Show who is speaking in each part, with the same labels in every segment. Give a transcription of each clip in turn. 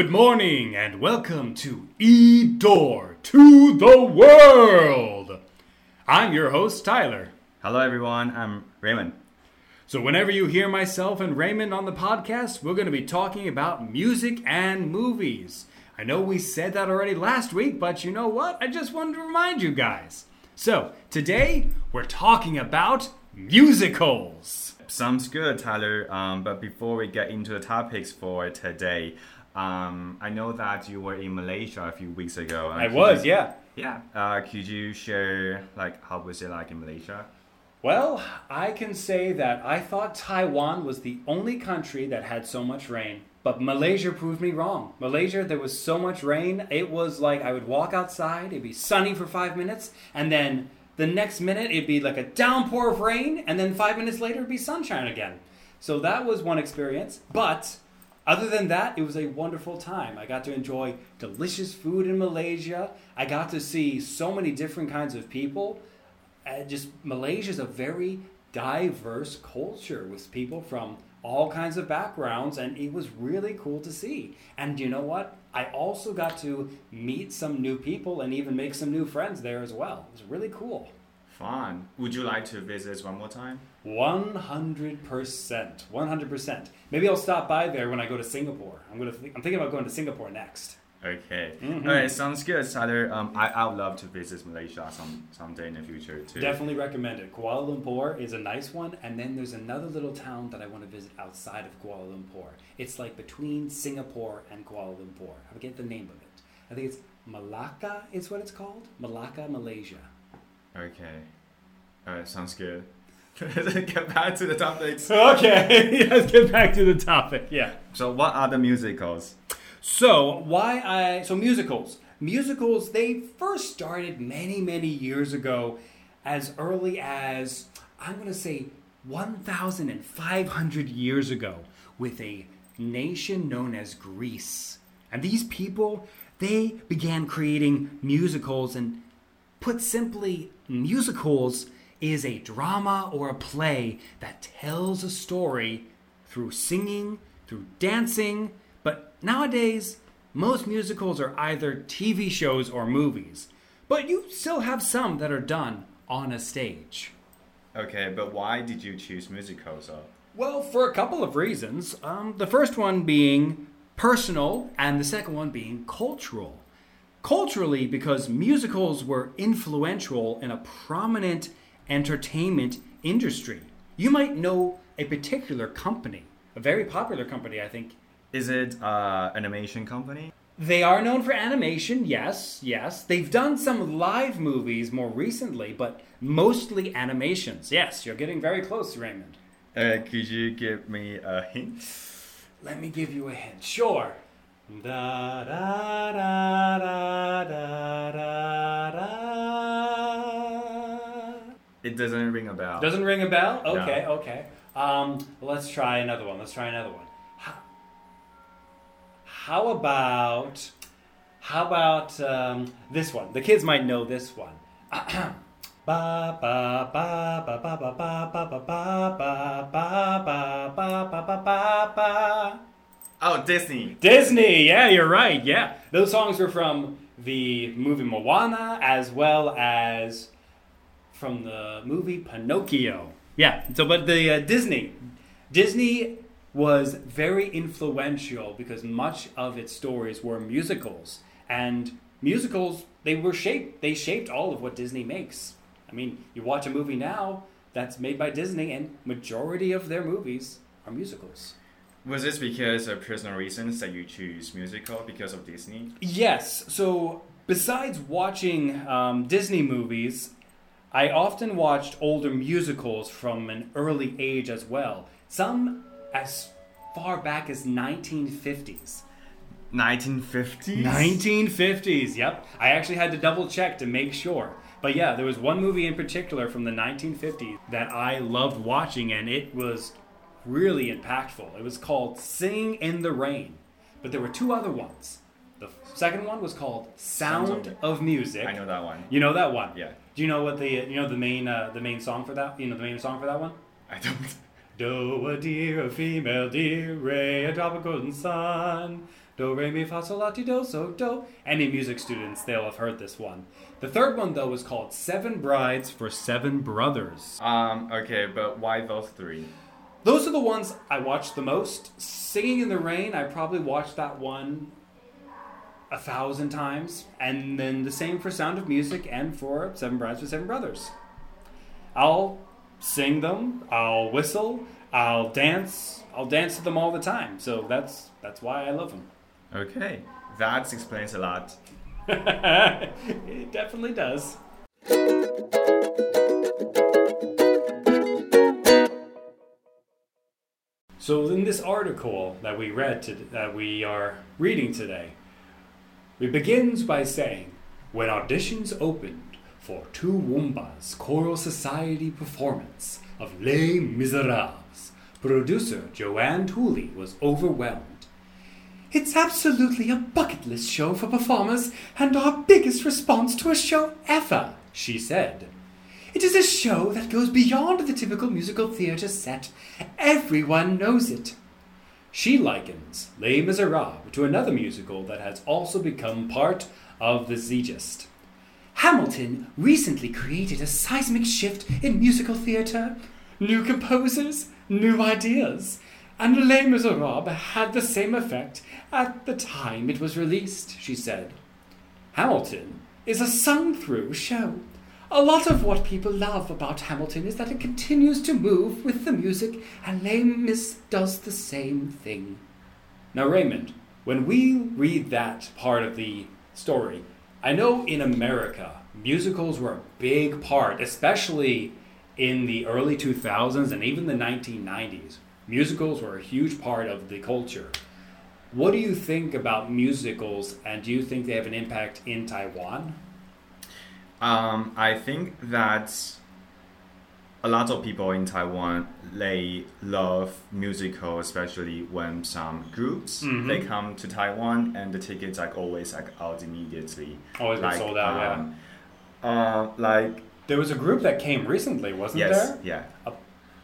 Speaker 1: Good morning and welcome to E Door to the World. I'm your host, Tyler.
Speaker 2: Hello, everyone. I'm Raymond.
Speaker 1: So, whenever you hear myself and Raymond on the podcast, we're going to be talking about music and movies. I know we said that already last week, but you know what? I just wanted to remind you guys. So, today we're talking about musicals.
Speaker 2: Sounds good, Tyler. Um, but before we get into the topics for today, um, I know that you were in Malaysia a few weeks ago.
Speaker 1: I was,
Speaker 2: you-
Speaker 1: yeah.
Speaker 2: Yeah. Uh, could you share like how was it like in Malaysia?
Speaker 1: Well, I can say that I thought Taiwan was the only country that had so much rain, but Malaysia proved me wrong. Malaysia, there was so much rain, it was like I would walk outside, it'd be sunny for five minutes, and then the next minute it'd be like a downpour of rain, and then five minutes later it'd be sunshine again. So that was one experience, but other than that, it was a wonderful time. I got to enjoy delicious food in Malaysia. I got to see so many different kinds of people uh, just Malaysia is a very diverse culture with people from all kinds of backgrounds, and it was really cool to see. And you know what? I also got to meet some new people and even make some new friends there as well. It was really cool.
Speaker 2: Fun. Would you like to visit one more time?
Speaker 1: 100%. 100%. Maybe I'll stop by there when I go to Singapore. I'm to th- I'm thinking about going to Singapore next.
Speaker 2: Okay.
Speaker 1: Mhm.
Speaker 2: All right. Sounds good, Tyler. Um, I I would love to visit Malaysia some someday in the future too.
Speaker 1: Definitely recommend it. Kuala Lumpur is a nice one, and then there's another little town that I want to visit outside of Kuala Lumpur. It's like between Singapore and Kuala Lumpur. I forget the name of it. I think it's Malacca is what it's called. Malacca, Malaysia.
Speaker 2: Okay. All right. Sounds good. get back to the topics.
Speaker 1: Okay, let's get back to the topic. Yeah.
Speaker 2: So, what are the musicals?
Speaker 1: So why I so musicals. Musicals they first started many many years ago as early as I'm going to say 1500 years ago with a nation known as Greece. And these people they began creating musicals and put simply musicals is a drama or a play that tells a story through singing, through dancing, but nowadays, most musicals are either TV shows or movies. But you still have some that are done on a stage.
Speaker 2: Okay, but why did you choose musicals? Uh,
Speaker 1: Well, for a couple of reasons. Um, the first one being personal, and the second one being cultural. Culturally, because musicals were influential in a prominent entertainment industry. You might know a particular company, a very popular company, I think,
Speaker 2: Is it uh, animation company?
Speaker 1: They are known for animation, yes, yes. They've done some live movies more recently, but mostly animations. Yes, you're getting very close, Raymond.
Speaker 2: Uh, could you give me a hint?
Speaker 1: Let me give you a hint. Sure. Da da da da da da da.
Speaker 2: It doesn't ring a bell.
Speaker 1: Doesn't ring a bell? Okay, okay. Um, let's try another one. Let's try another one. How, how about how about um, this one? The kids might know this one. Ba ba ba ba ba ba ba ba ba ba ba ba ba ba ba ba ba ba.
Speaker 2: Oh, Disney.
Speaker 1: Disney, yeah, you're right. Yeah, those songs were from the movie Moana as well as from the movie Pinocchio. Yeah, so but the uh, Disney, Disney was very influential because much of its stories were musicals, and musicals they were shaped. They shaped all of what Disney makes. I mean, you watch a movie now that's made by Disney, and majority of their movies are musicals.
Speaker 2: Was this because of personal reasons that you choose musical because of Disney?
Speaker 1: Yes. So besides watching um, Disney movies, I often watched older musicals from an early age as well. Some as far back as 1950s.
Speaker 2: 1950s.
Speaker 1: 1950s. Yep. I actually had to double check to make sure. But yeah, there was one movie in particular from the 1950s that I loved watching, and it was really impactful. It was called Singing in the Rain. But there were two other ones. The second one was called Sound, of,
Speaker 2: of-
Speaker 1: Music.
Speaker 2: I know that one.
Speaker 1: You know that one?
Speaker 2: Yeah.
Speaker 1: Do you know what the you know the main uh, the main song for that? You know the main song for that one?
Speaker 2: I don't.
Speaker 1: Do a deer, a female deer, ray, a drop of golden sun. Do, re, mi, fa, sol, la, ti, do, so, do. Any music students, they'll have heard this one. The third one, though, was called Seven Brides for Seven Brothers.
Speaker 2: Um, okay, but why those three?
Speaker 1: Those are the ones I watch the most. Singing in the Rain, I probably watched that one a thousand times. And then the same for Sound of Music and for Seven Brides for Seven Brothers. I'll sing them, I'll whistle, I'll dance, I'll dance to them all the time. So that's that's why I love them.
Speaker 2: Okay, that explains a lot.
Speaker 1: it definitely does. So in this article that we read to, that we are reading today, it begins by saying, when auditions opened for Toowoomba's choral society performance of Les Miserables, producer Joanne Tooley was overwhelmed. It's absolutely a bucket list show for performers and our biggest response to a show ever, she said. It is a show that goes beyond the typical musical theatre set. Everyone knows it. She likens Les Miserables to another musical that has also become part of the Zeitgeist. Hamilton recently created a seismic shift in musical theatre. New composers, new ideas. And Les Miserables had the same effect at the time it was released, she said. Hamilton is a sung through show. A lot of what people love about Hamilton is that it continues to move with the music, and Les Mis does the same thing. Now, Raymond, when we read that part of the story, I know in America, musicals were a big part, especially in the early 2000s and even the 1990s. Musicals were a huge part of the culture. What do you think about musicals, and do you think they have an impact in Taiwan?
Speaker 2: Um, I think that a lot of people in Taiwan they love musical, especially when some groups
Speaker 1: Mhm.
Speaker 2: they come to Taiwan and the tickets like always like out immediately.
Speaker 1: Always been sold out, yeah.
Speaker 2: um, Uh, like
Speaker 1: There was a group that came recently, wasn't
Speaker 2: yes,
Speaker 1: there?
Speaker 2: yeah,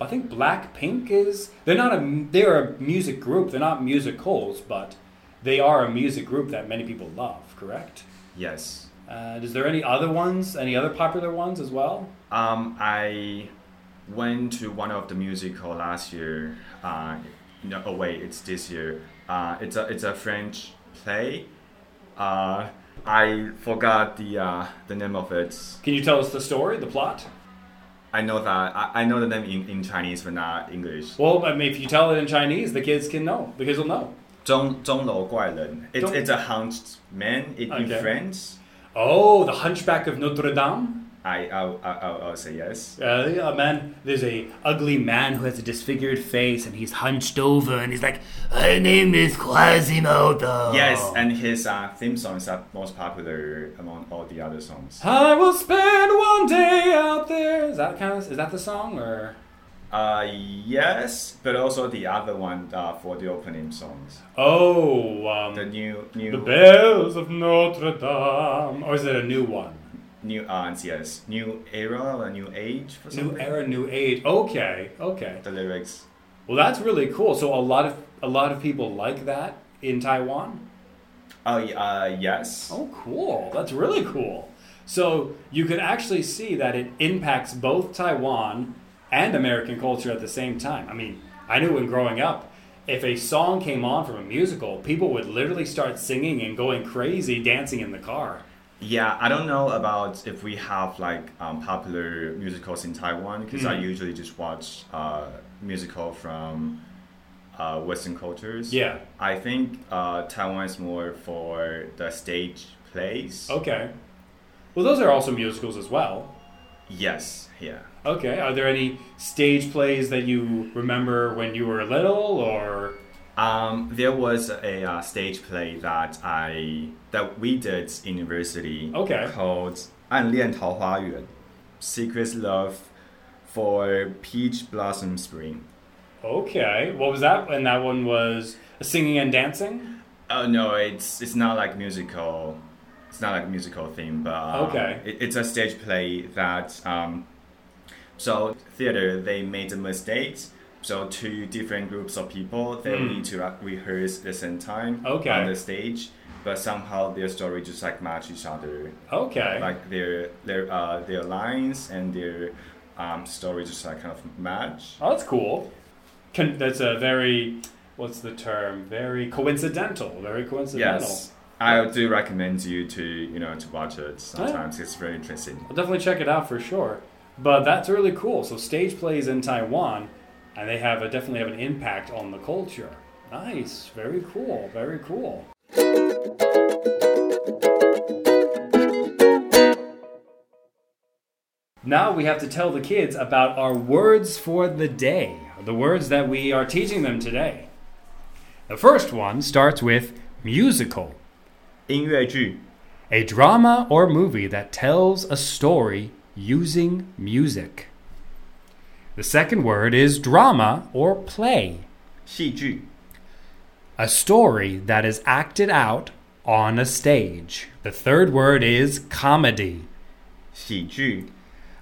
Speaker 1: I think Blackpink is. They're not a. They're a music group. They're not musicals, but they are a music group that many people love. Correct.
Speaker 2: yes.
Speaker 1: Uh, is there any other ones? Any other popular ones as well?
Speaker 2: Um, I went to one of the musical last year. Uh, no, oh wait, it's this year. Uh, it's a it's a French play. Uh, I forgot the uh, the name of it.
Speaker 1: Can you tell us the story, the plot?
Speaker 2: I know that I, I know the name in, in Chinese but not English.
Speaker 1: Well, I mean, if you tell it in Chinese, the kids can know. The kids will know.
Speaker 2: 钟钟楼怪人. It's
Speaker 1: Zhong-
Speaker 2: it's a hunched man in, in
Speaker 1: Okay. Oh, the Hunchback of Notre Dame.
Speaker 2: I I'll, I'll, I'll- say yes.
Speaker 1: Uh, yeah, man. There's a ugly man who has a disfigured face, and he's hunched over, and he's like, "My name is Quasimodo."
Speaker 2: Yes, and his uh, theme songs are most popular among all the other songs.
Speaker 1: I will spend one day out there. Is that kind of? Is that the song or?
Speaker 2: Uh, yes, but also the other one uh, for the opening songs.
Speaker 1: Oh, um,
Speaker 2: The new new
Speaker 1: the bells of Notre Dame, or is it a new one?
Speaker 2: new uh, yes, new era or new age for
Speaker 1: New era, new age. Okay, okay.
Speaker 2: The lyrics.
Speaker 1: Well, that's really cool. So a lot of a lot of people like that in Taiwan.
Speaker 2: Oh, uh, yes.
Speaker 1: Oh, cool. That's really cool. So you can actually see that it impacts both Taiwan and American culture at the same time. I mean, I knew when growing up, if a song came on from a musical, people would literally start singing and going crazy, dancing in the car.
Speaker 2: Yeah, I don't know about if we have like um, popular musicals in Taiwan because I
Speaker 1: Mhm.
Speaker 2: usually just watch uh, musical from uh, Western cultures.
Speaker 1: Yeah.
Speaker 2: I think uh, Taiwan is more for the stage plays.
Speaker 1: Okay. Well, those are also musicals as well.
Speaker 2: Yes, yeah.
Speaker 1: Okay. Are there any stage plays that you remember when you were little, or
Speaker 2: Um, there was a uh, stage play that I that we did in university
Speaker 1: Okay.
Speaker 2: called《暗恋桃花源》Secret Love for Peach Blossom Spring.
Speaker 1: okay? What was that? And that one was singing and dancing.
Speaker 2: Oh no, it's it's not like musical. it's not like a musical theme, but um,
Speaker 1: Okay.
Speaker 2: it, it's a stage play that. Um, so theater they made a mistake So two different groups of people, they
Speaker 1: Mm.
Speaker 2: need to rehearse at the same time
Speaker 1: Okay.
Speaker 2: on the stage, but somehow their story just like match each other.
Speaker 1: Okay.
Speaker 2: Like their their uh, their lines and their um, story just like kind of match.
Speaker 1: oh, that's cool. Con- that's a very, what's the term? Very coincidental. Very coincidental.
Speaker 2: Yes. I do recommend you to you know to watch it. Sometimes it's very interesting.
Speaker 1: I'll definitely check it out for sure. But that's really cool. So stage plays in Taiwan, and they have a, definitely have an impact on the culture. Nice. Very cool. Very cool. Now we have to tell the kids about our words for the day, the words that we are teaching them today. The first one starts with musical,
Speaker 2: 音乐剧
Speaker 1: a drama or movie that tells a story using music. The second word is drama or play,
Speaker 2: 戏剧
Speaker 1: a story that is acted out on a stage. The third word is comedy,
Speaker 2: 喜剧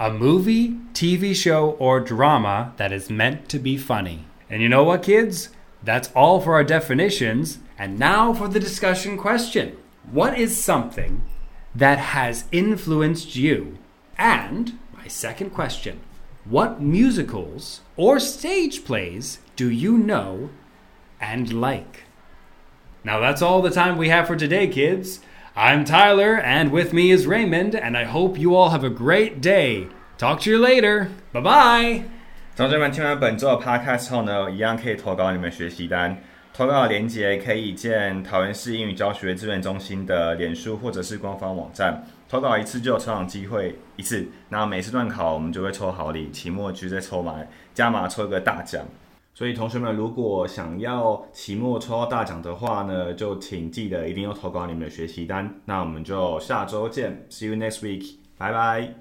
Speaker 1: a movie, TV show, or drama that is meant to be funny. And you know what, kids? That's all for our definitions. And now for the discussion question What is something that has influenced you? And my second question What musicals or stage plays do you know and like? Now that's all the time we have for today, kids. I'm Tyler, and with me is Raymond, and I hope you all have a great day. Talk to you later. Bye bye.
Speaker 2: 同学们听完本周的 podcast 后呢，一样可以投稿你们学习单。 投稿的链接可以见桃园市英语教学资源中心的脸书或者是官方网站。投稿一次就有抽奖机会一次，那每次段考我们就会抽好礼，期末就再抽满加码抽一个大奖。所以同学们如果想要期末抽到大奖的话呢，就请记得一定要投稿你们的学习单。那我们就下周见，See you next week，拜拜。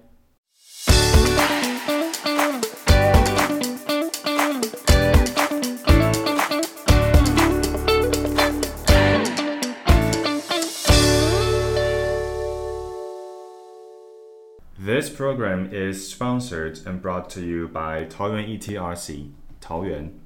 Speaker 2: This program is sponsored and brought to you by Taoyuan ETRC, Taoyuan.